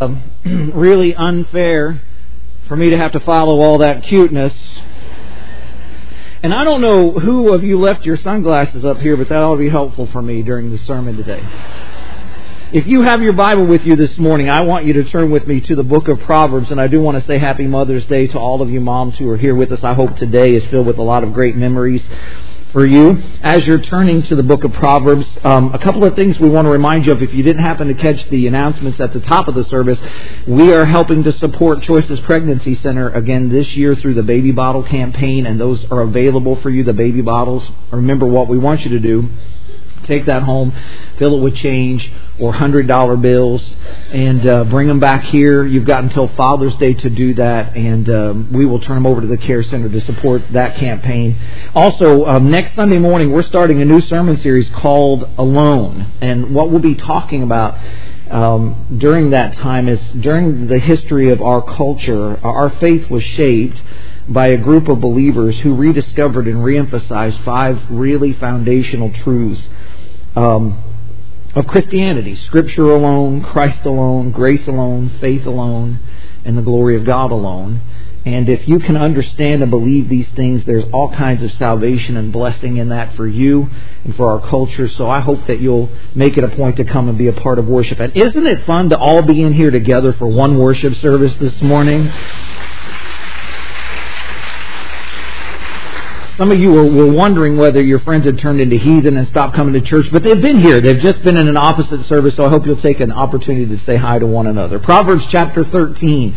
um, really unfair for me to have to follow all that cuteness. And I don't know who of you left your sunglasses up here, but that ought to be helpful for me during the sermon today. If you have your Bible with you this morning, I want you to turn with me to the book of Proverbs, and I do want to say Happy Mother's Day to all of you moms who are here with us. I hope today is filled with a lot of great memories for you as you're turning to the book of Proverbs. Um, a couple of things we want to remind you of. If you didn't happen to catch the announcements at the top of the service, we are helping to support Choices Pregnancy Center again this year through the baby bottle campaign, and those are available for you, the baby bottles. Remember what we want you to do take that home, fill it with change or hundred dollar bills, and uh, bring them back here. You've got until Father's Day to do that, and um, we will turn them over to the Care Center to support that campaign. Also, um, next Sunday morning we're starting a new sermon series called Alone, and what we'll be talking about. Um, during that time is during the history of our culture, our faith was shaped by a group of believers who rediscovered and reemphasized five really foundational truths um, of Christianity Scripture alone, Christ alone, grace alone, faith alone, and the glory of God alone. And if you can understand and believe these things, there's all kinds of salvation and blessing in that for you and for our culture. So I hope that you'll make it a point to come and be a part of worship. And isn't it fun to all be in here together for one worship service this morning? Some of you were, were wondering whether your friends had turned into heathen and stopped coming to church, but they've been here. They've just been in an opposite service, so I hope you'll take an opportunity to say hi to one another. Proverbs chapter 13,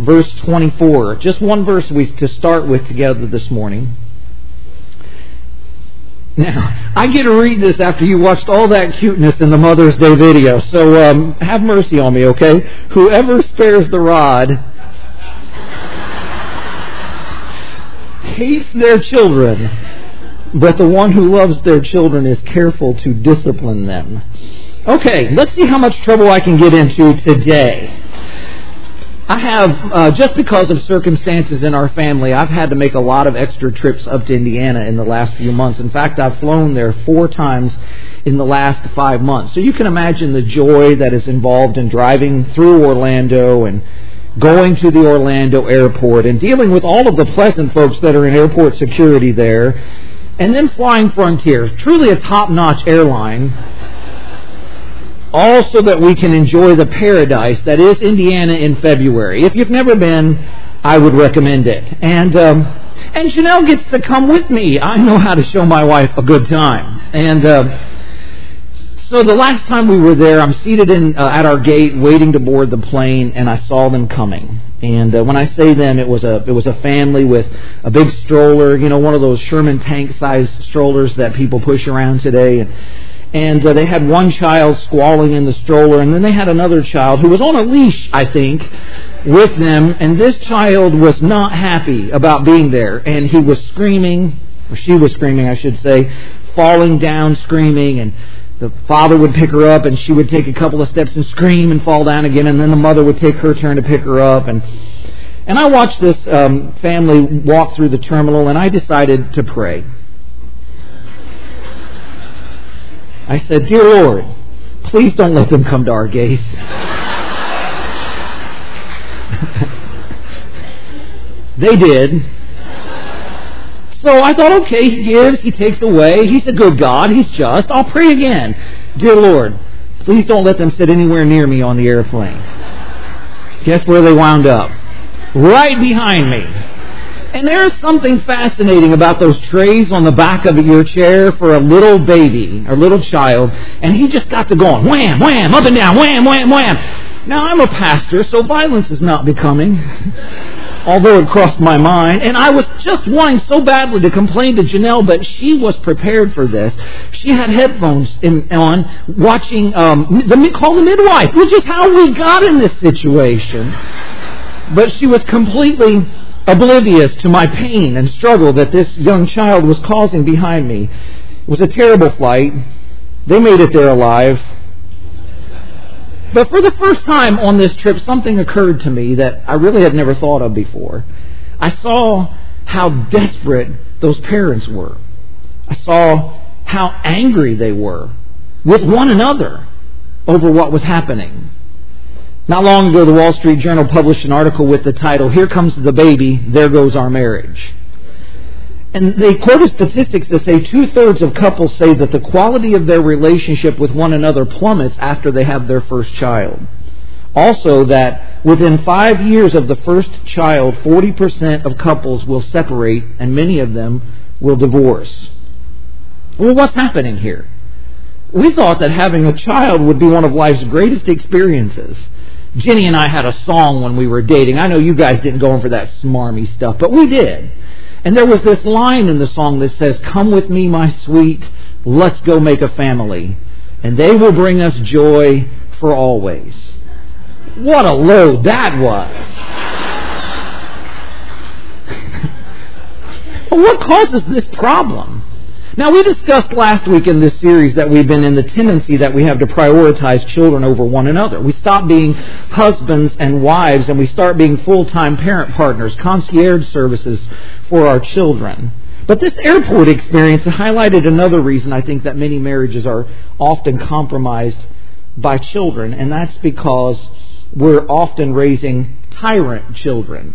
verse 24. Just one verse we, to start with together this morning. Now, I get to read this after you watched all that cuteness in the Mother's Day video, so um, have mercy on me, okay? Whoever spares the rod hates their children, but the one who loves their children is careful to discipline them. Okay, let's see how much trouble I can get into today. I have, uh, just because of circumstances in our family, I've had to make a lot of extra trips up to Indiana in the last few months. In fact, I've flown there four times in the last five months. So you can imagine the joy that is involved in driving through Orlando and going to the Orlando airport and dealing with all of the pleasant folks that are in airport security there, and then flying Frontier, truly a top notch airline, all so that we can enjoy the paradise that is Indiana in February. If you've never been, I would recommend it. And, um, and Janelle gets to come with me. I know how to show my wife a good time. And, uh, so the last time we were there, I'm seated in uh, at our gate, waiting to board the plane, and I saw them coming. And uh, when I say them, it was a it was a family with a big stroller, you know, one of those Sherman tank-sized strollers that people push around today. And, and uh, they had one child squalling in the stroller, and then they had another child who was on a leash, I think, with them. And this child was not happy about being there, and he was screaming, or she was screaming, I should say, falling down, screaming, and the father would pick her up and she would take a couple of steps and scream and fall down again and then the mother would take her turn to pick her up and and I watched this um, family walk through the terminal and I decided to pray. I said, Dear Lord, please don't let them come to our gates. they did. So I thought, okay, he gives, he takes away. He's a good God. He's just. I'll pray again. Dear Lord, please don't let them sit anywhere near me on the airplane. Guess where they wound up? Right behind me. And there's something fascinating about those trays on the back of your chair for a little baby, a little child, and he just got to going wham, wham, up and down, wham, wham, wham. Now I'm a pastor, so violence is not becoming although it crossed my mind. And I was just wanting so badly to complain to Janelle, but she was prepared for this. She had headphones in, on, watching um, the call the midwife, which is how we got in this situation. But she was completely oblivious to my pain and struggle that this young child was causing behind me. It was a terrible flight. They made it there alive. But for the first time on this trip, something occurred to me that I really had never thought of before. I saw how desperate those parents were. I saw how angry they were with one another over what was happening. Not long ago, the Wall Street Journal published an article with the title, Here Comes the Baby, There Goes Our Marriage. And they quoted statistics that say two thirds of couples say that the quality of their relationship with one another plummets after they have their first child. Also, that within five years of the first child, 40% of couples will separate and many of them will divorce. Well, what's happening here? We thought that having a child would be one of life's greatest experiences. Jenny and I had a song when we were dating. I know you guys didn't go in for that smarmy stuff, but we did. And there was this line in the song that says, Come with me, my sweet, let's go make a family, and they will bring us joy for always. What a load that was. what causes this problem? Now, we discussed last week in this series that we've been in the tendency that we have to prioritize children over one another. We stop being husbands and wives and we start being full-time parent partners, concierge services for our children. But this airport experience highlighted another reason I think that many marriages are often compromised by children, and that's because we're often raising tyrant children.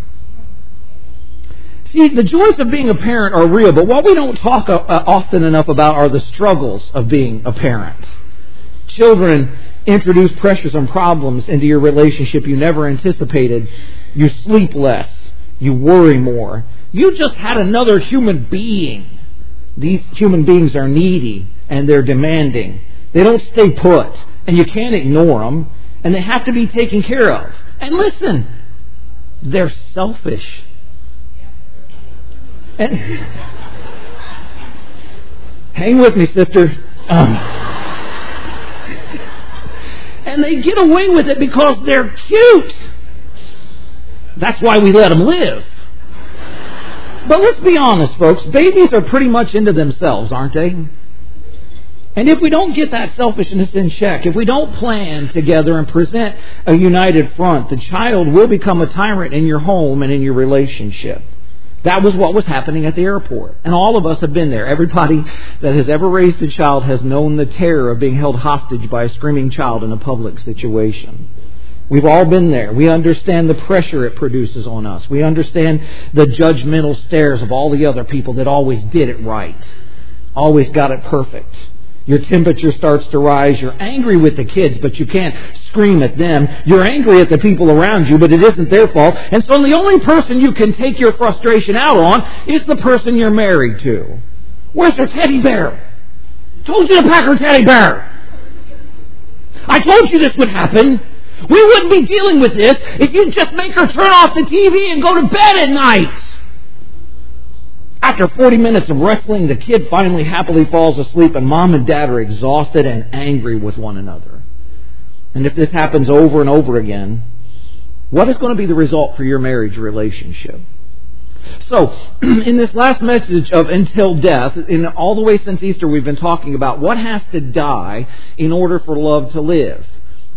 The joys of being a parent are real, but what we don't talk uh, uh, often enough about are the struggles of being a parent. Children introduce pressures and problems into your relationship you never anticipated. You sleep less. You worry more. You just had another human being. These human beings are needy and they're demanding. They don't stay put, and you can't ignore them, and they have to be taken care of. And listen, they're selfish. And hang with me, sister. Um, and they get away with it because they're cute. That's why we let them live. But let's be honest, folks. Babies are pretty much into themselves, aren't they? And if we don't get that selfishness in check, if we don't plan together and present a united front, the child will become a tyrant in your home and in your relationship. That was what was happening at the airport. And all of us have been there. Everybody that has ever raised a child has known the terror of being held hostage by a screaming child in a public situation. We've all been there. We understand the pressure it produces on us. We understand the judgmental stares of all the other people that always did it right, always got it perfect. Your temperature starts to rise. You're angry with the kids, but you can't scream at them. You're angry at the people around you, but it isn't their fault. And so the only person you can take your frustration out on is the person you're married to. Where's her teddy bear? Told you to pack her teddy bear. I told you this would happen. We wouldn't be dealing with this if you'd just make her turn off the TV and go to bed at night. After 40 minutes of wrestling, the kid finally happily falls asleep, and mom and dad are exhausted and angry with one another. And if this happens over and over again, what is going to be the result for your marriage relationship? So, in this last message of until death, in all the way since Easter, we've been talking about what has to die in order for love to live.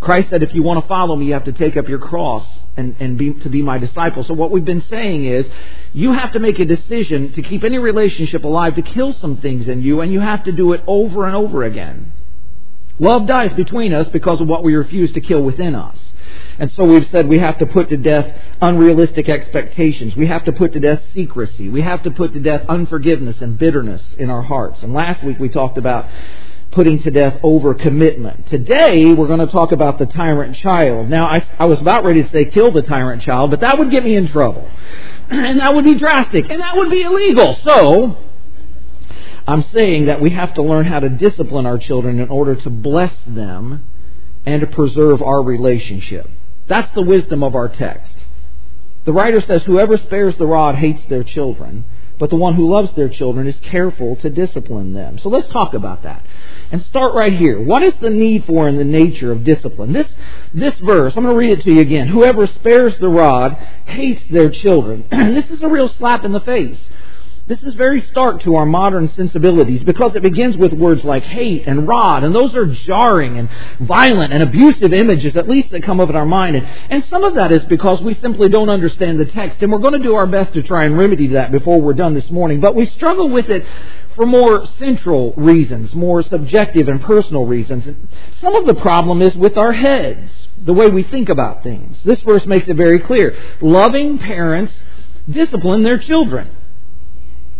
Christ said, if you want to follow me, you have to take up your cross and, and be, to be my disciple. So what we've been saying is, you have to make a decision to keep any relationship alive, to kill some things in you, and you have to do it over and over again. Love dies between us because of what we refuse to kill within us. And so we've said we have to put to death unrealistic expectations. We have to put to death secrecy. We have to put to death unforgiveness and bitterness in our hearts. And last week we talked about putting to death over commitment. Today, we're going to talk about the tyrant child. Now, I, I, was about ready to say kill the tyrant child, but that would get me in trouble. And that would be drastic, and that would be illegal. So, I'm saying that we have to learn how to discipline our children in order to bless them and to preserve our relationship. That's the wisdom of our text. The writer says, Whoever spares the rod hates their children but the one who loves their children is careful to discipline them. So let's talk about that. And start right here. What is the need for and the nature of discipline? This, this verse, I'm going to read it to you again. Whoever spares the rod hates their children. this is a real slap in the face. This is very stark to our modern sensibilities because it begins with words like hate and rod, and those are jarring and violent and abusive images, at least that come up in our mind. And, some of that is because we simply don't understand the text, and we're going to do our best to try and remedy that before we're done this morning. But we struggle with it for more central reasons, more subjective and personal reasons. And Some of the problem is with our heads. the way we think about things. This verse makes it very clear. Loving parents discipline their children.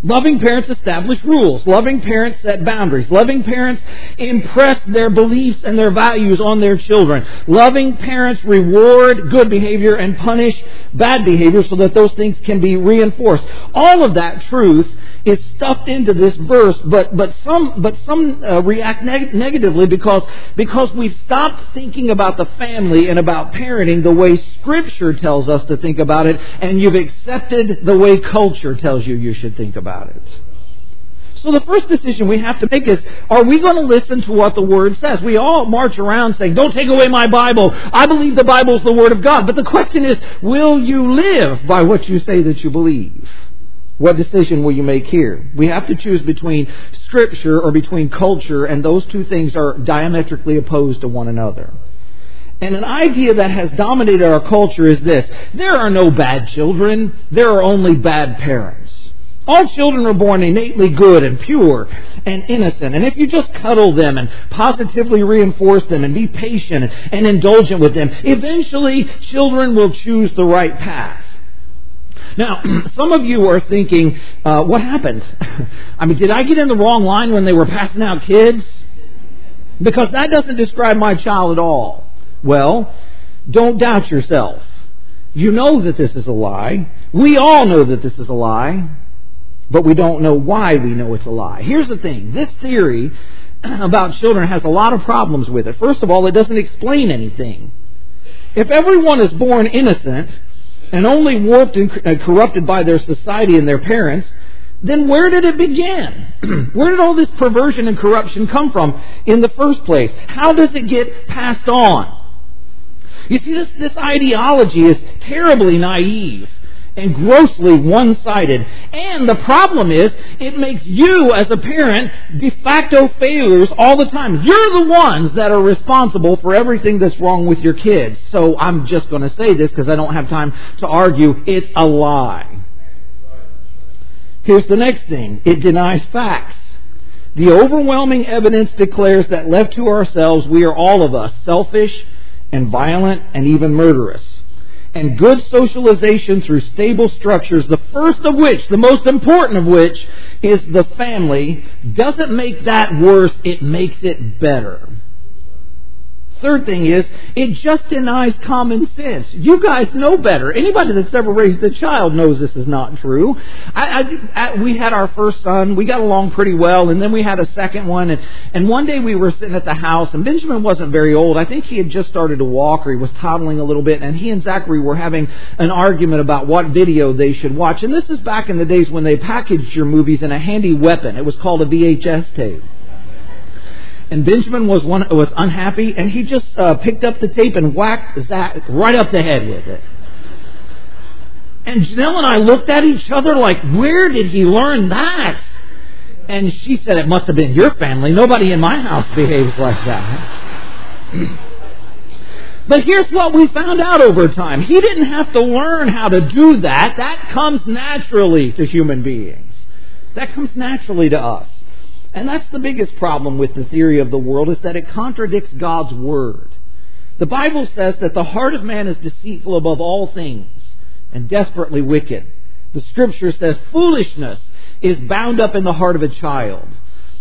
Loving parents establish rules. Loving parents set boundaries. Loving parents impress their beliefs and their values on their children. Loving parents reward good behavior and punish bad behavior so that those things can be reinforced. All of that truth is stuffed into this verse, but, but some, but some uh, react neg- negatively because, because we've stopped thinking about the family and about parenting the way Scripture tells us to think about it, and you've accepted the way culture tells you you should think about it. So the first decision we have to make is, are we going to listen to what the Word says? We all march around saying, don't take away my Bible. I believe the Bible is the Word of God. But the question is, will you live by what you say that you believe? What decision will you make here? We have to choose between Scripture or between culture, and those two things are diametrically opposed to one another. And an idea that has dominated our culture is this there are no bad children, there are only bad parents. All children are born innately good and pure and innocent. And if you just cuddle them and positively reinforce them and be patient and indulgent with them, eventually children will choose the right path. Now, some of you are thinking, uh, what happened? I mean, did I get in the wrong line when they were passing out kids? Because that doesn't describe my child at all. Well, don't doubt yourself. You know that this is a lie. We all know that this is a lie, but we don't know why we know it's a lie. Here's the thing. This theory about children has a lot of problems with it. First of all, it doesn't explain anything. If everyone is born innocent, and only warped and uh, corrupted by their society and their parents, then where did it begin? where did all this perversion and corruption come from in the first place? How does it get passed on? You see, this, this ideology is terribly naive and grossly one sided. And the problem is, it makes you as a parent de facto failures all the time. You're the ones that are responsible for everything that's wrong with your kids. So I'm just going to say this because I don't have time to argue. It's a lie. Here's the next thing it denies facts. The overwhelming evidence declares that left to ourselves, we are all of us selfish and violent and even murderous and good socialization through stable structures, the first of which, the most important of which, is the family, doesn't make that worse, it makes it better. Third thing is, it just denies common sense. You guys know better. Anybody that's ever raised a child knows this is not true. I, I, I, we had our first son. We got along pretty well, and then we had a second one. And, and one day we were sitting at the house, and Benjamin wasn't very old. I think he had just started to walk, or he was toddling a little bit. And he and Zachary were having an argument about what video they should watch. And this is back in the days when they packaged your movies in a handy weapon. It was called a VHS tape and Benjamin was one was unhappy, and he just uh, picked up the tape and whacked Zach right up the head with it. And Janelle and I looked at each other like, where did he learn that? And she said, it must have been your family. Nobody in my house behaves like that. But here's what we found out over time. He didn't have to learn how to do that. That comes naturally to human beings. That comes naturally to us. And that's the biggest problem with the theory of the world is that it contradicts God's word. The Bible says that the heart of man is deceitful above all things and desperately wicked. The scripture says foolishness is bound up in the heart of a child.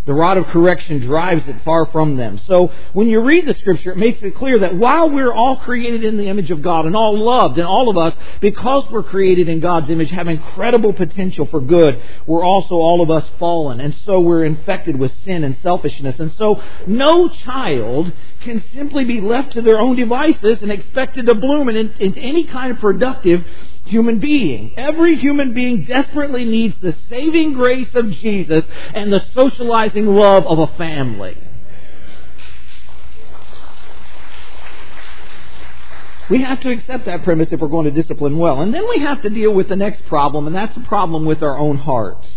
The rod of correction drives it far from them. So when you read the scripture, it makes it clear that while we're all created in the image of God and all loved, and all of us, because we're created in God's image, have incredible potential for good, we're also all of us fallen. And so we're infected with sin and selfishness. And so no child can simply be left to their own devices and expected to bloom into any kind of productive human being. Every human being desperately needs the saving grace of Jesus and the socializing love of a family. We have to accept that premise if we're going to discipline well. And then we have to deal with the next problem, and that's a problem with our own hearts.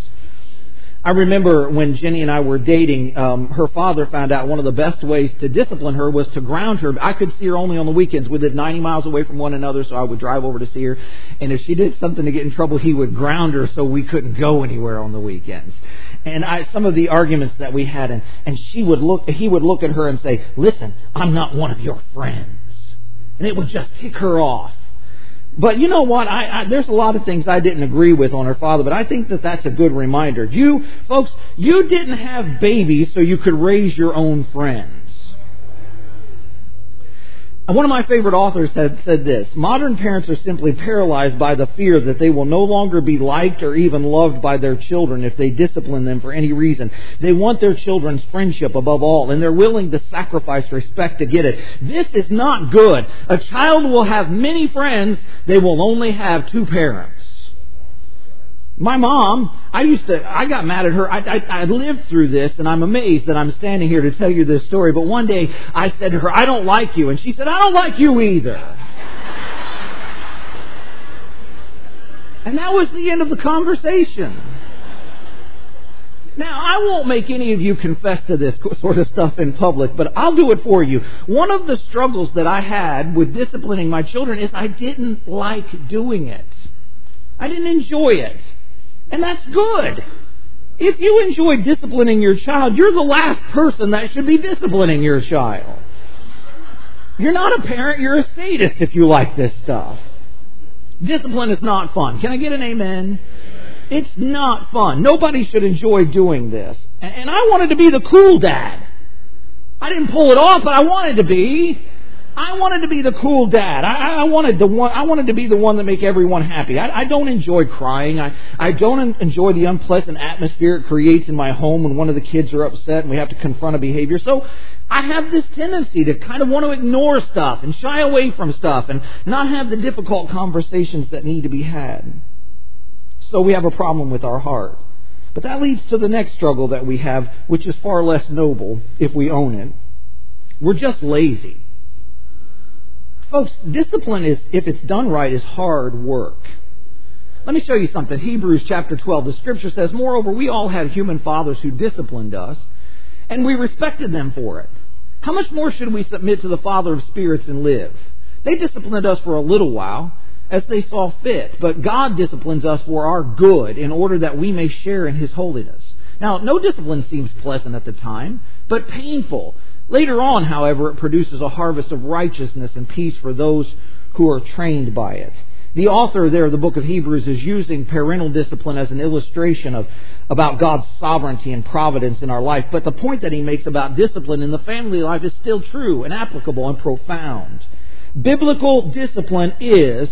I remember when Jenny and I were dating, um, her father found out one of the best ways to discipline her was to ground her. I could see her only on the weekends. We lived 90 miles away from one another, so I would drive over to see her. And if she did something to get in trouble, he would ground her so we couldn't go anywhere on the weekends. And I, some of the arguments that we had, and, and she would look, he would look at her and say, "Listen, I'm not one of your friends." and it would just tick her off. But you know what? I, I, there's a lot of things I didn't agree with on her father, but I think that that's a good reminder. You, folks, you didn't have babies so you could raise your own friends. One of my favorite authors had said this Modern parents are simply paralyzed by the fear that they will no longer be liked or even loved by their children if they discipline them for any reason. They want their children's friendship above all, and they're willing to sacrifice respect to get it. This is not good. A child will have many friends, they will only have two parents. My mom, I used to, I got mad at her. I, I, I lived through this, and I'm amazed that I'm standing here to tell you this story. But one day, I said to her, I don't like you. And she said, I don't like you either. and that was the end of the conversation. Now, I won't make any of you confess to this sort of stuff in public, but I'll do it for you. One of the struggles that I had with disciplining my children is I didn't like doing it. I didn't enjoy it. And that's good. If you enjoy disciplining your child, you're the last person that should be disciplining your child. You're not a parent, you're a sadist if you like this stuff. Discipline is not fun. Can I get an amen? It's not fun. Nobody should enjoy doing this. And I wanted to be the cool dad. I didn't pull it off, but I wanted to be. I wanted to be the cool dad. I, I wanted the one. I wanted to be the one that make everyone happy. I, I don't enjoy crying. I, I don't enjoy the unpleasant atmosphere it creates in my home when one of the kids are upset and we have to confront a behavior. So I have this tendency to kind of want to ignore stuff and shy away from stuff and not have the difficult conversations that need to be had. So we have a problem with our heart. But that leads to the next struggle that we have, which is far less noble if we own it. We're just lazy. Folks, discipline is, if it's done right, is hard work. Let me show you something. Hebrews chapter 12. The scripture says, Moreover, we all had human fathers who disciplined us, and we respected them for it. How much more should we submit to the Father of spirits and live? They disciplined us for a little while, as they saw fit, but God disciplines us for our good in order that we may share in His holiness. Now, no discipline seems pleasant at the time, but painful. Later on, however, it produces a harvest of righteousness and peace for those who are trained by it. The author there of the book of Hebrews is using parental discipline as an illustration of about God's sovereignty and providence in our life. But the point that he makes about discipline in the family life is still true and applicable and profound. Biblical discipline is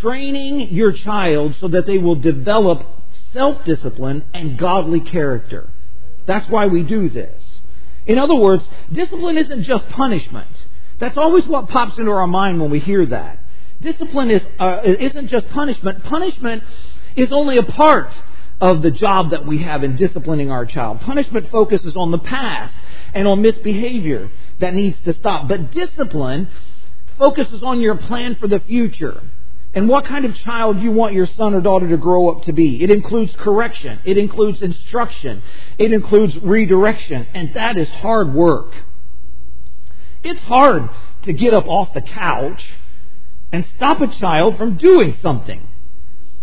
training your child so that they will develop self-discipline and godly character. That's why we do this. In other words, discipline isn't just punishment. That's always what pops into our mind when we hear that. Discipline is, uh, isn't just punishment. Punishment is only a part of the job that we have in disciplining our child. Punishment focuses on the past and on misbehavior that needs to stop. But discipline focuses on your plan for the future and what kind of child you want your son or daughter to grow up to be. It includes correction. It includes instruction. It includes redirection. And that is hard work. It's hard to get up off the couch and stop a child from doing something.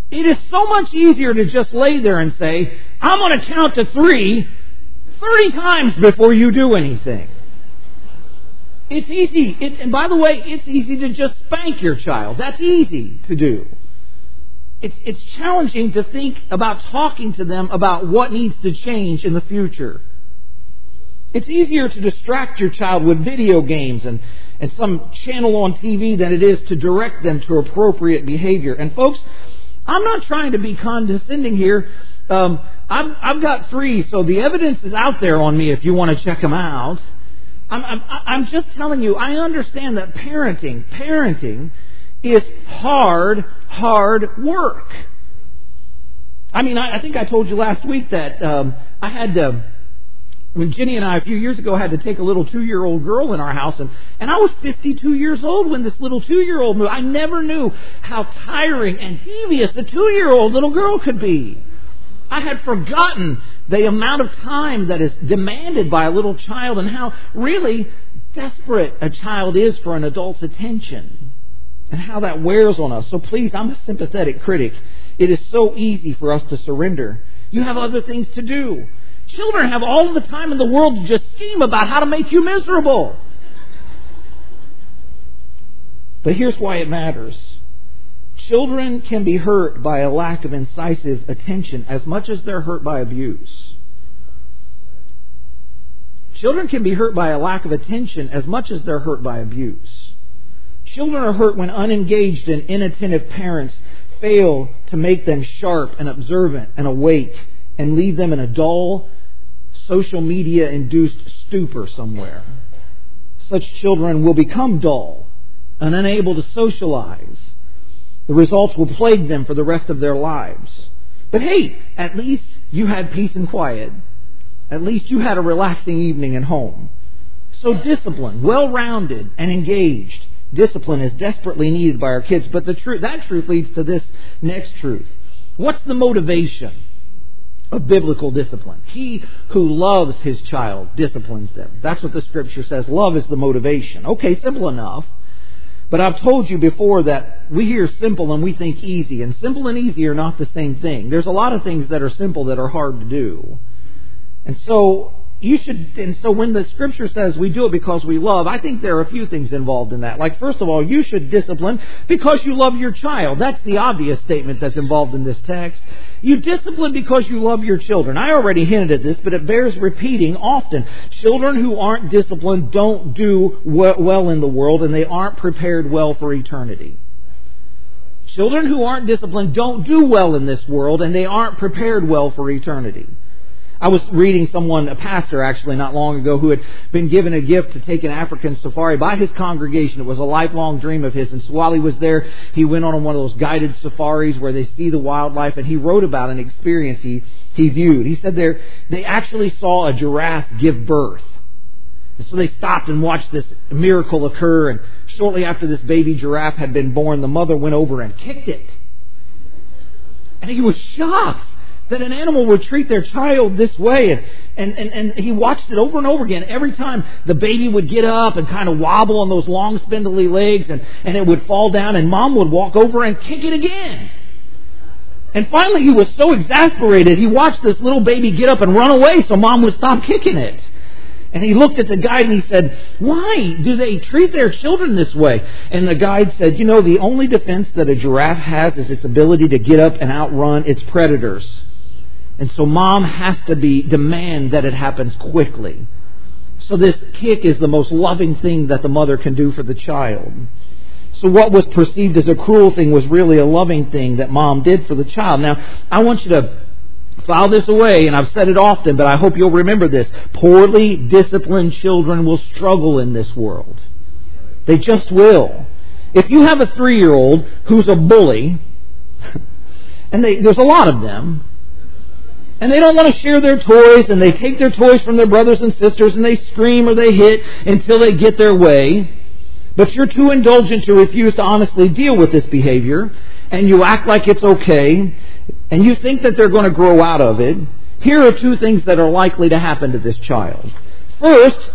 It is so much easier to just lay there and say, I'm going to count to three 30 times before you do anything. It's easy. It, and by the way, it's easy to just spank your child. That's easy to do. It's, it's challenging to think about talking to them about what needs to change in the future. It's easier to distract your child with video games and, and some channel on TV than it is to direct them to appropriate behavior. And folks, I'm not trying to be condescending here. Um, I've, I've got three, so the evidence is out there on me if you want to check them out. I'm, I'm, I'm just telling you, I understand that parenting, parenting is hard, hard work. I mean, I, I think I told you last week that um, I had to, when Jenny and I a few years ago had to take a little two-year-old girl in our house, and, and I was 52 years old when this little two-year-old moved. I never knew how tiring and devious a two-year-old little girl could be. I had forgotten the amount of time that is demanded by a little child and how really desperate a child is for an adult's attention and how that wears on us. So please, I'm a sympathetic critic. It is so easy for us to surrender. You have other things to do. Children have all the time in the world to just scheme about how to make you miserable. But here's why it matters. Children can be hurt by a lack of incisive attention as much as they're hurt by abuse. Children can be hurt by a lack of attention as much as they're hurt by abuse. Children are hurt when unengaged and inattentive parents fail to make them sharp and observant and awake and leave them in a dull, social media induced stupor somewhere. Such children will become dull and unable to socialize. The results will plague them for the rest of their lives. But hey, at least you had peace and quiet. At least you had a relaxing evening at home. So disciplined, well-rounded, and engaged. Discipline is desperately needed by our kids, but the truth, that truth leads to this next truth. What's the motivation of biblical discipline? He who loves his child disciplines them. That's what the scripture says. Love is the motivation. Okay, simple enough. But I've told you before that we hear simple and we think easy, and simple and easy are not the same thing. There's a lot of things that are simple that are hard to do. And so you should, and so when the scripture says we do it because we love, I think there are a few things involved in that. Like, first of all, you should discipline because you love your child. That's the obvious statement that's involved in this text. You discipline because you love your children. I already hinted at this, but it bears repeating often. Children who aren't disciplined don't do well in the world and they aren't prepared well for eternity. Children who aren't disciplined don't do well in this world and they aren't prepared well for eternity. I was reading someone, a pastor actually, not long ago, who had been given a gift to take an African safari by his congregation. It was a lifelong dream of his. And so while he was there, he went on one of those guided safaris where they see the wildlife, and he wrote about an experience he, he viewed. He said there, they actually saw a giraffe give birth. And so they stopped and watched this miracle occur, and shortly after this baby giraffe had been born, the mother went over and kicked it. And he was shocked that an animal would treat their child this way. And, and, and, and, he watched it over and over again. Every time the baby would get up and kind of wobble on those long, spindly legs, and, and it would fall down, and mom would walk over and kick it again. And finally, he was so exasperated, he watched this little baby get up and run away so mom would stop kicking it. And he looked at the guide and he said, Why do they treat their children this way? And the guide said, You know, the only defense that a giraffe has is its ability to get up and outrun its predators. And so mom has to be demand that it happens quickly. So this kick is the most loving thing that the mother can do for the child. So what was perceived as a cruel thing was really a loving thing that mom did for the child. Now, I want you to file this away, and I've said it often, but I hope you'll remember this. Poorly disciplined children will struggle in this world. They just will. If you have a three year old who's a bully, and they, there's a lot of them, and they don't want to share their toys, and they take their toys from their brothers and sisters, and they scream or they hit until they get their way. But you're too indulgent to refuse to honestly deal with this behavior, and you act like it's okay, and you think that they're going to grow out of it. Here are two things that are likely to happen to this child. First,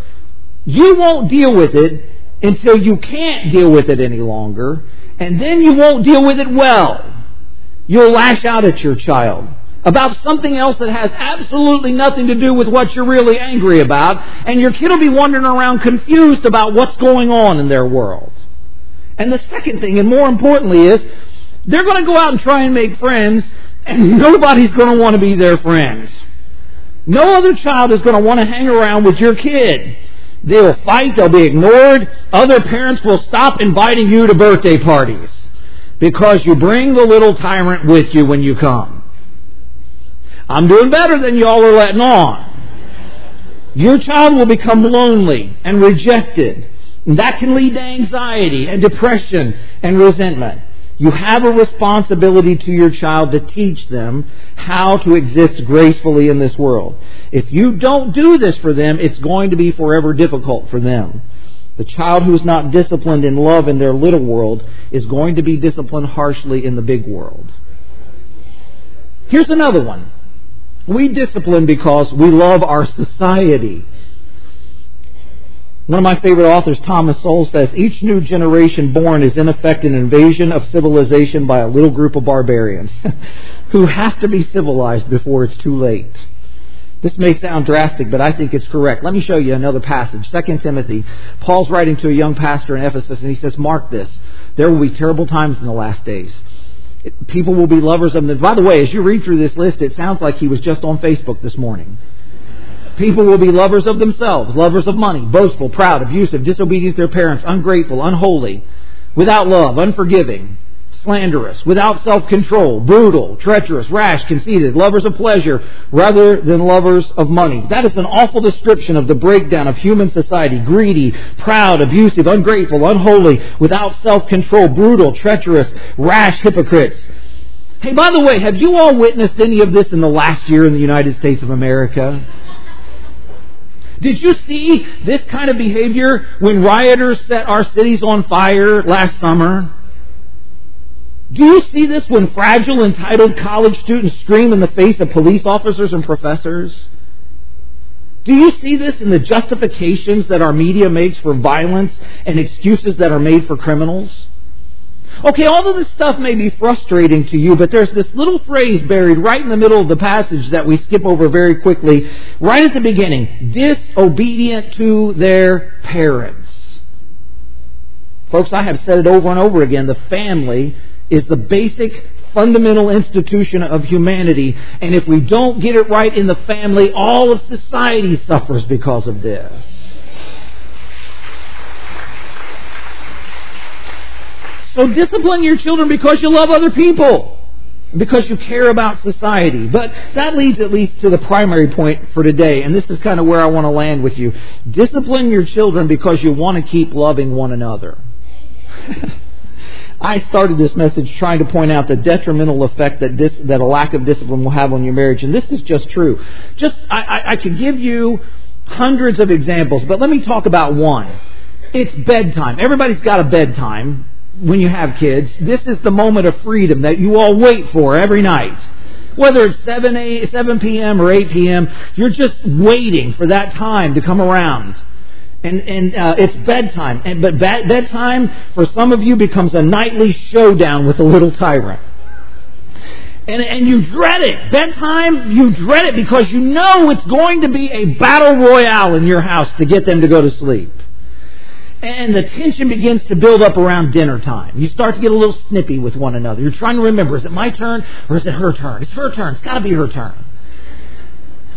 you won't deal with it until you can't deal with it any longer, and then you won't deal with it well. You'll lash out at your child about something else that has absolutely nothing to do with what you're really angry about, and your kid will be wandering around confused about what's going on in their world. And the second thing, and more importantly, is they're going to go out and try and make friends, and nobody's going to want to be their friends. No other child is going to want to hang around with your kid. They'll fight, they'll be ignored. Other parents will stop inviting you to birthday parties because you bring the little tyrant with you when you come. I'm doing better than y'all are letting on. Your child will become lonely and rejected. And that can lead to anxiety and depression and resentment. You have a responsibility to your child to teach them how to exist gracefully in this world. If you don't do this for them, it's going to be forever difficult for them. The child who is not disciplined in love in their little world is going to be disciplined harshly in the big world. Here's another one. We discipline because we love our society. One of my favorite authors, Thomas Sowell, says each new generation born is in effect an invasion of civilization by a little group of barbarians who have to be civilized before it's too late. This may sound drastic, but I think it's correct. Let me show you another passage. 2 Timothy. Paul's writing to a young pastor in Ephesus, and he says, Mark this. There will be terrible times in the last days. People will be lovers of them. By the way, as you read through this list, it sounds like he was just on Facebook this morning. People will be lovers of themselves, lovers of money, boastful, proud, abusive, disobedient to their parents, ungrateful, unholy, without love, unforgiving, slanderous, without self-control, brutal, treacherous, rash, conceited, lovers of pleasure rather than lovers of money. That is an awful description of the breakdown of human society. Greedy, proud, abusive, ungrateful, unholy, without self-control, brutal, treacherous, rash hypocrites. Hey, by the way, have you all witnessed any of this in the last year in the United States of America? Did you see this kind of behavior when rioters set our cities on fire last summer? Do you see this when fragile, entitled college students scream in the face of police officers and professors? Do you see this in the justifications that our media makes for violence and excuses that are made for criminals? Okay, all of this stuff may be frustrating to you, but there's this little phrase buried right in the middle of the passage that we skip over very quickly, right at the beginning disobedient to their parents. Folks, I have said it over and over again the family is the basic fundamental institution of humanity. And if we don't get it right in the family, all of society suffers because of this. So discipline your children because you love other people, because you care about society. But that leads at least to the primary point for today, and this is kind of where I want to land with you. Discipline your children because you want to keep loving one another. I started this message trying to point out the detrimental effect that this, that a lack of discipline will have on your marriage, and this is just true. Just I, I, I could give you hundreds of examples, but let me talk about one. It's bedtime. Everybody's got a bedtime when you have kids. This is the moment of freedom that you all wait for every night. Whether it's 7, 8, 7 p.m. or 8 p.m., you're just waiting for that time to come around and and uh, it's bedtime. And but bed, bedtime for some of you becomes a nightly showdown with a little tyrant. And, and you dread it. Bedtime, you dread it because you know it's going to be a battle royale in your house to get them to go to sleep. And the tension begins to build up around dinner time. You start to get a little snippy with one another. You're trying to remember, is it my turn or is it her turn? It's her turn. It's got to be her turn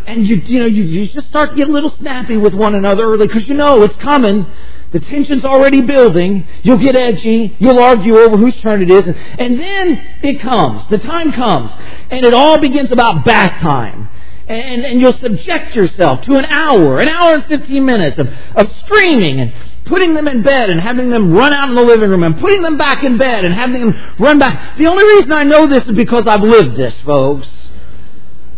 and you you know you, you just start to get a little snappy with one another early because you know it's coming. The tension's already building. You'll get edgy. You'll argue over whose turn it is. And, and then it comes. The time comes. And it all begins about bath time. And, and you'll subject yourself to an hour, an hour and 15 minutes of, of screaming and putting them in bed and having them run out in the living room and putting them back in bed and having them run back. The only reason I know this is because I've lived this, folks.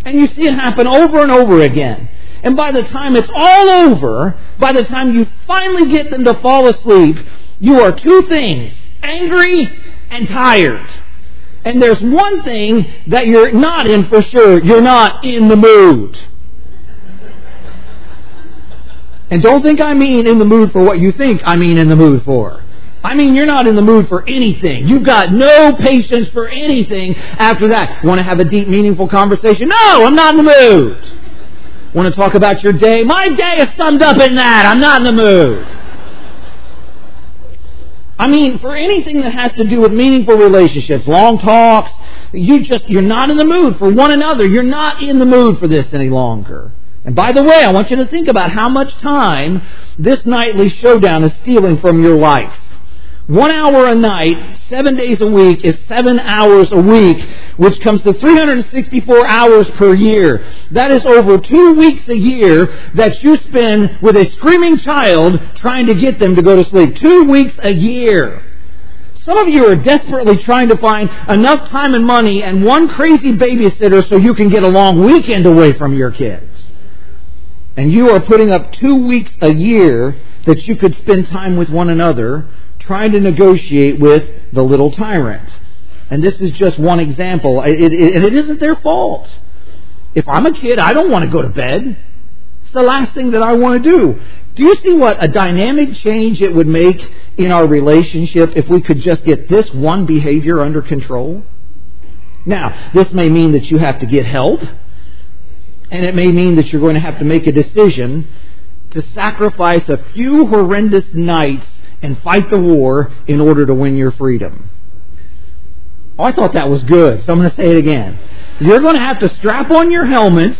And you see it happen over and over again. And by the time it's all over, by the time you finally get them to fall asleep, you are two things angry and tired. And there's one thing that you're not in for sure. You're not in the mood. And don't think I mean in the mood for what you think I mean in the mood for. I mean, you're not in the mood for anything. You've got no patience for anything after that. Want to have a deep, meaningful conversation? No, I'm not in the mood. Want to talk about your day? My day is summed up in that. I'm not in the mood. I mean, for anything that has to do with meaningful relationships, long talks, you just, you're not in the mood for one another. You're not in the mood for this any longer. And by the way, I want you to think about how much time this nightly showdown is stealing from your life. One hour a night, seven days a week, is seven hours a week, which comes to 364 hours per year. That is over two weeks a year that you spend with a screaming child trying to get them to go to sleep. Two weeks a year. Some of you are desperately trying to find enough time and money and one crazy babysitter so you can get a long weekend away from your kids. And you are putting up two weeks a year that you could spend time with one another trying to negotiate with the little tyrant. And this is just one example. It, it, and it isn't their fault. If I'm a kid, I don't want to go to bed. It's the last thing that I want to do. Do you see what a dynamic change it would make in our relationship if we could just get this one behavior under control? Now, this may mean that you have to get help. And it may mean that you're going to have to make a decision to sacrifice a few horrendous nights and fight the war in order to win your freedom. Oh, I thought that was good, so I'm going to say it again. You're going to have to strap on your helmets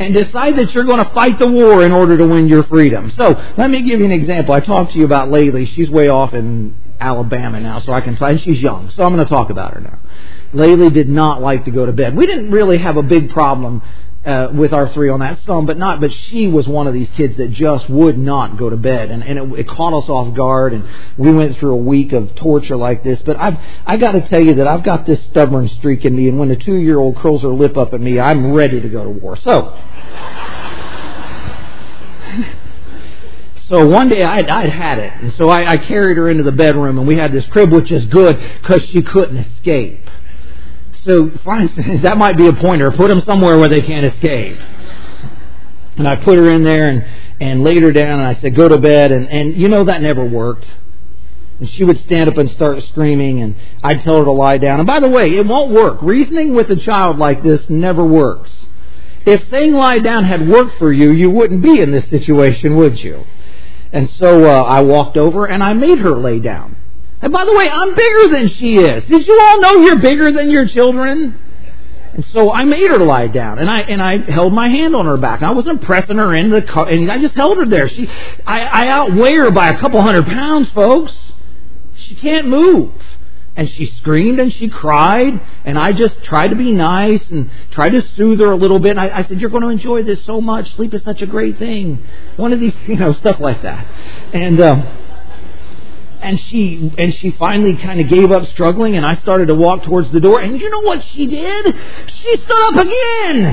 and decide that you're going to fight the war in order to win your freedom. So, let me give you an example. I talked to you about Laylee. She's way off in Alabama now, so I can tell. She's young, so I'm going to talk about her now. Laylee did not like to go to bed. We didn't really have a big problem uh, with our three on that some, but not. But she was one of these kids that just would not go to bed, and, and it, it caught us off guard. And we went through a week of torture like this. But I've I got to tell you that I've got this stubborn streak in me, and when a two year old curls her lip up at me, I'm ready to go to war. So. So one day I'd, I'd had it, and so I, I carried her into the bedroom, and we had this crib, which is good because she couldn't escape. So, instance, that might be a pointer. Put them somewhere where they can't escape. And I put her in there and, and laid her down, and I said, go to bed. And, and you know that never worked. And she would stand up and start screaming, and I'd tell her to lie down. And by the way, it won't work. Reasoning with a child like this never works. If saying lie down had worked for you, you wouldn't be in this situation, would you? And so uh, I walked over and I made her lay down. And by the way, I'm bigger than she is. Did you all know you're bigger than your children? And so I made her lie down, and I and I held my hand on her back. And I wasn't pressing her in the car, and I just held her there. She, I, I outweigh her by a couple hundred pounds, folks. She can't move, and she screamed and she cried, and I just tried to be nice and tried to soothe her a little bit. And I, I said, "You're going to enjoy this so much. Sleep is such a great thing." One of these, you know, stuff like that, and. Um, and she and she finally kind of gave up struggling and I started to walk towards the door and you know what she did? She stood up again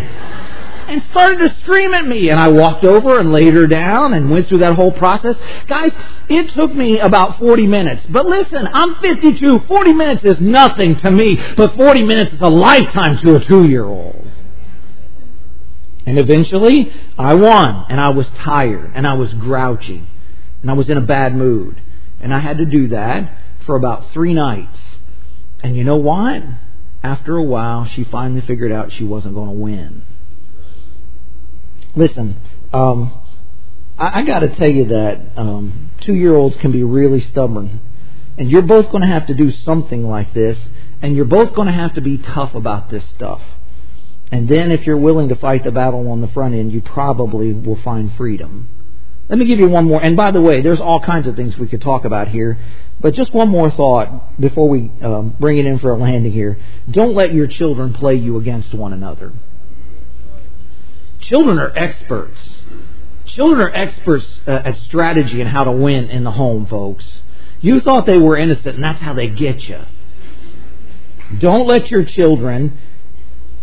and started to scream at me and I walked over and laid her down and went through that whole process. Guys, it took me about 40 minutes. But listen, I'm 52. 40 minutes is nothing to me, but 40 minutes is a lifetime to a 2-year-old. And eventually, I won and I was tired and I was grouchy and I was in a bad mood. And I had to do that for about three nights. And you know what? After a while, she finally figured out she wasn't going to win. Listen, um, I, I got to tell you that um, two year olds can be really stubborn. And you're both going to have to do something like this. And you're both going to have to be tough about this stuff. And then, if you're willing to fight the battle on the front end, you probably will find freedom. Let me give you one more. And by the way, there's all kinds of things we could talk about here. But just one more thought before we um, bring it in for a landing here. Don't let your children play you against one another. Children are experts. Children are experts uh, at strategy and how to win in the home, folks. You thought they were innocent, and that's how they get you. Don't let your children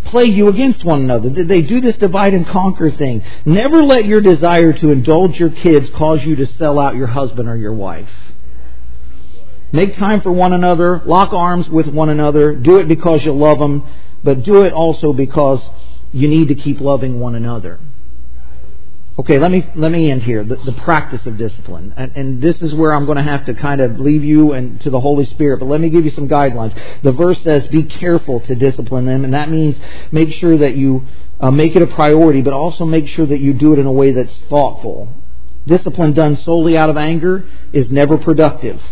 play you against one another. They do this divide and conquer thing. Never let your desire to indulge your kids cause you to sell out your husband or your wife. Make time for one another. Lock arms with one another. Do it because you love them, but do it also because you need to keep loving one another. Okay, let me let me end here. The, the practice of discipline, and, and, this is where I'm going to have to kind of leave you and to the Holy Spirit. But let me give you some guidelines. The verse says, "Be careful to discipline them," and that means make sure that you uh, make it a priority, but also make sure that you do it in a way that's thoughtful. Discipline done solely out of anger is never productive.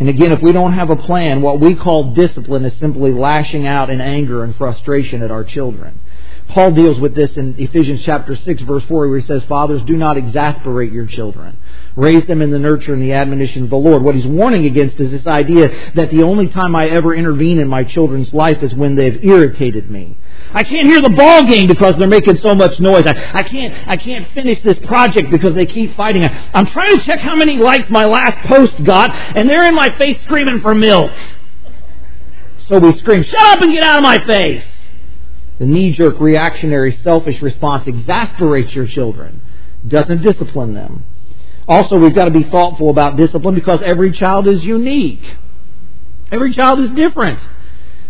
And again, if we don't have a plan, what we call discipline is simply lashing out in anger and frustration at our children. Paul deals with this in Ephesians chapter 6 verse 4 where he says, Fathers, do not exasperate your children. Raise them in the nurture and the admonition of the Lord. What he's warning against is this idea that the only time I ever intervene in my children's life is when they've irritated me. I can't hear the ball game because they're making so much noise. I, I can't I can't finish this project because they keep fighting. I, I'm trying to check how many likes my last post got, and they're in my face screaming for milk. So we scream, Shut up and get out of my face! The knee jerk, reactionary, selfish response exasperates your children, doesn't discipline them. Also, we've got to be thoughtful about discipline because every child is unique. Every child is different.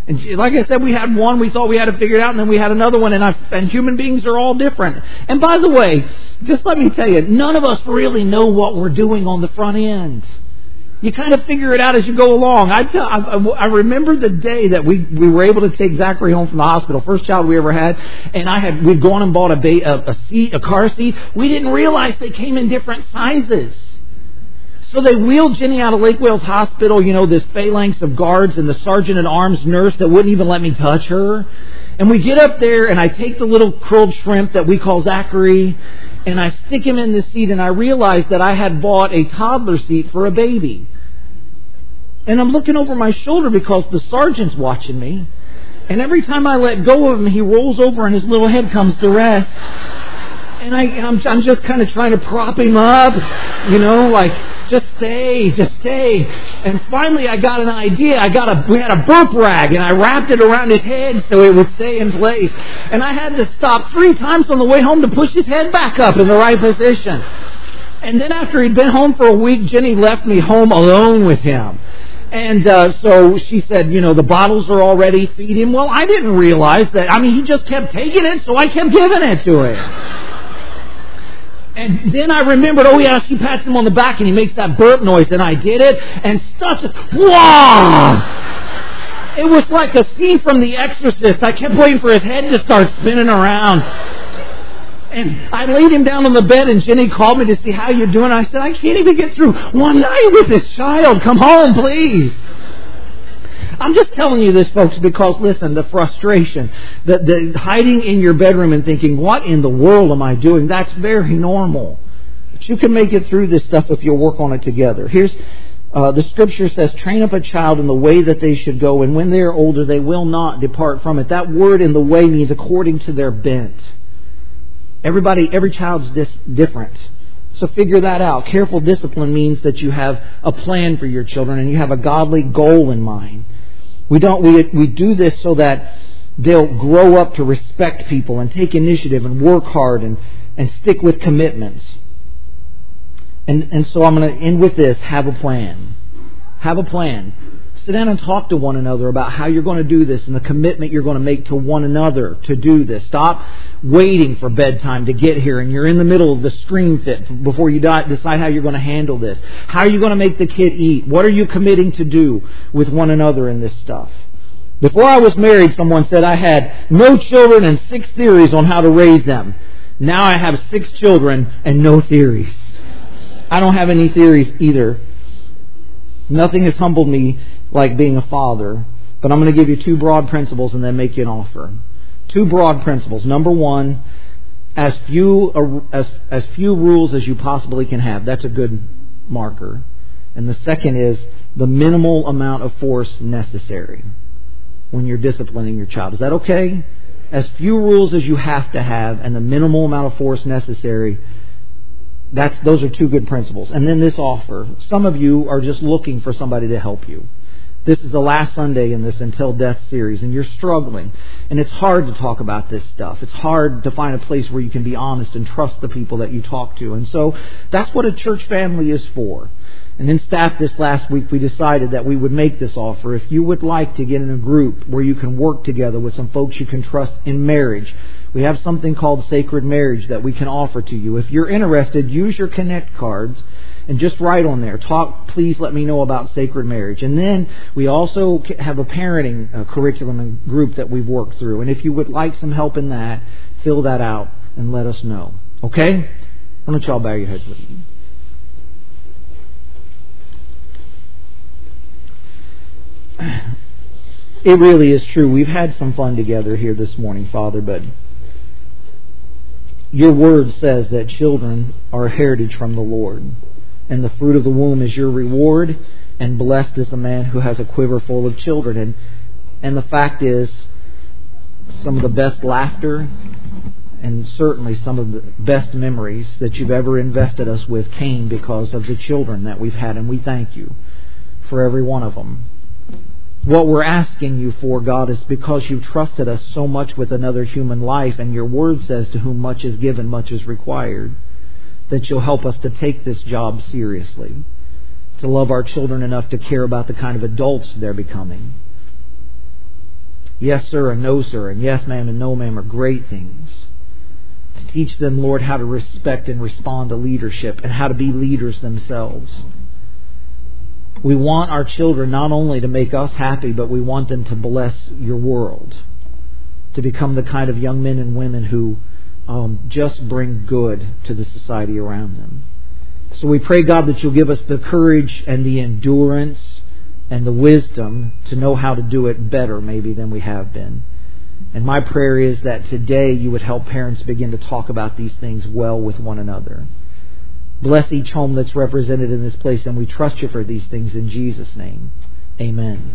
And like I said, we had one we thought we had it figured out, and then we had another one, and, I, and human beings are all different. And by the way, just let me tell you, none of us really know what we're doing on the front end. You kind of figure it out as you go along. I, tell, I, I remember the day that we, we were able to take Zachary home from the hospital, first child we ever had, and I had we'd gone and bought a, ba- a, a seat, a car seat. We didn't realize they came in different sizes. So they wheeled Jenny out of Lake Wales Hospital, you know, this phalanx of guards and the sergeant at arms nurse that wouldn't even let me touch her. And we get up there and I take the little curled shrimp that we call Zachary and I stick him in the seat and I realize that I had bought a toddler seat for a baby. And I'm looking over my shoulder because the sergeant's watching me. And every time I let go of him, he rolls over and his little head comes to rest. And I, I'm, I'm just kind of trying to prop him up, you know, like just stay, just stay. And finally I got an idea. I got a, we had a burp rag and I wrapped it around his head so it would stay in place. And I had to stop three times on the way home to push his head back up in the right position. And then after he'd been home for a week, Jenny left me home alone with him. And uh, so she said, you know, the bottles are already feed him. Well, I didn't realize that. I mean, he just kept taking it, so I kept giving it to him. And then I remembered, oh yeah, she pats him on the back and he makes that burp noise, and I did it, and stuff just, wow! It was like a scene from The Exorcist. I kept waiting for his head to start spinning around. And I laid him down on the bed, and Jenny called me to see how you're doing. I said, I can't even get through one night with this child. Come home, please. I'm just telling you this, folks, because listen, the frustration, the, the hiding in your bedroom and thinking, what in the world am I doing? That's very normal. But you can make it through this stuff if you'll work on it together. Here's, uh, the scripture says, train up a child in the way that they should go, and when they are older, they will not depart from it. That word in the way means according to their bent. Everybody, every child's dis- different. So figure that out. Careful discipline means that you have a plan for your children and you have a godly goal in mind. We don't we we do this so that they'll grow up to respect people and take initiative and work hard and, and stick with commitments. And and so I'm going to end with this, have a plan. Have a plan. Sit down and talk to one another about how you're going to do this and the commitment you're going to make to one another to do this. Stop waiting for bedtime to get here and you're in the middle of the screen fit before you decide how you're going to handle this. How are you going to make the kid eat? What are you committing to do with one another in this stuff? Before I was married, someone said I had no children and six theories on how to raise them. Now I have six children and no theories. I don't have any theories either. Nothing has humbled me like being a father. But I'm going to give you two broad principles and then make you an offer. Two broad principles. Number one, as few uh, as as few rules as you possibly can have. That's a good marker. And the second is the minimal amount of force necessary when you're disciplining your child. Is that okay? As few rules as you have to have and the minimal amount of force necessary. That's those are two good principles. And then this offer. Some of you are just looking for somebody to help you. This is the last Sunday in this Until Death series, and you're struggling. And it's hard to talk about this stuff. It's hard to find a place where you can be honest and trust the people that you talk to. And so that's what a church family is for. And in staff this last week, we decided that we would make this offer. If you would like to get in a group where you can work together with some folks you can trust in marriage, we have something called Sacred Marriage that we can offer to you. If you're interested, use your Connect cards and just write on there, talk, please let me know about sacred marriage. And then we also have a parenting uh, curriculum and group that we've worked through. And if you would like some help in that, fill that out and let us know. Okay? Why don't y'all bow your heads with me? It really is true. We've had some fun together here this morning, Father, but your word says that children are a heritage from the Lord and the fruit of the womb is your reward, and blessed is the man who has a quiver full of children. And and the fact is, some of the best laughter and certainly some of the best memories that you've ever invested us with came because of the children that we've had, and we thank you for every one of them. What we're asking you for, God, is because you've trusted us so much with another human life, and your word says, To whom much is given, much is required that you'll help us to take this job seriously, to love our children enough to care about the kind of adults they're becoming. Yes, sir, and no, sir, and yes, ma'am, and no, ma'am are great things. To teach them, Lord, how to respect and respond to leadership and how to be leaders themselves. We want our children not only to make us happy, but we want them to bless your world, to become the kind of young men and women who um, just bring good to the society around them. So we pray, God, that you'll give us the courage and the endurance and the wisdom to know how to do it better, maybe, than we have been. And my prayer is that today you would help parents begin to talk about these things well with one another. Bless each home that's represented in this place, and we trust you for these things in Jesus' name. Amen.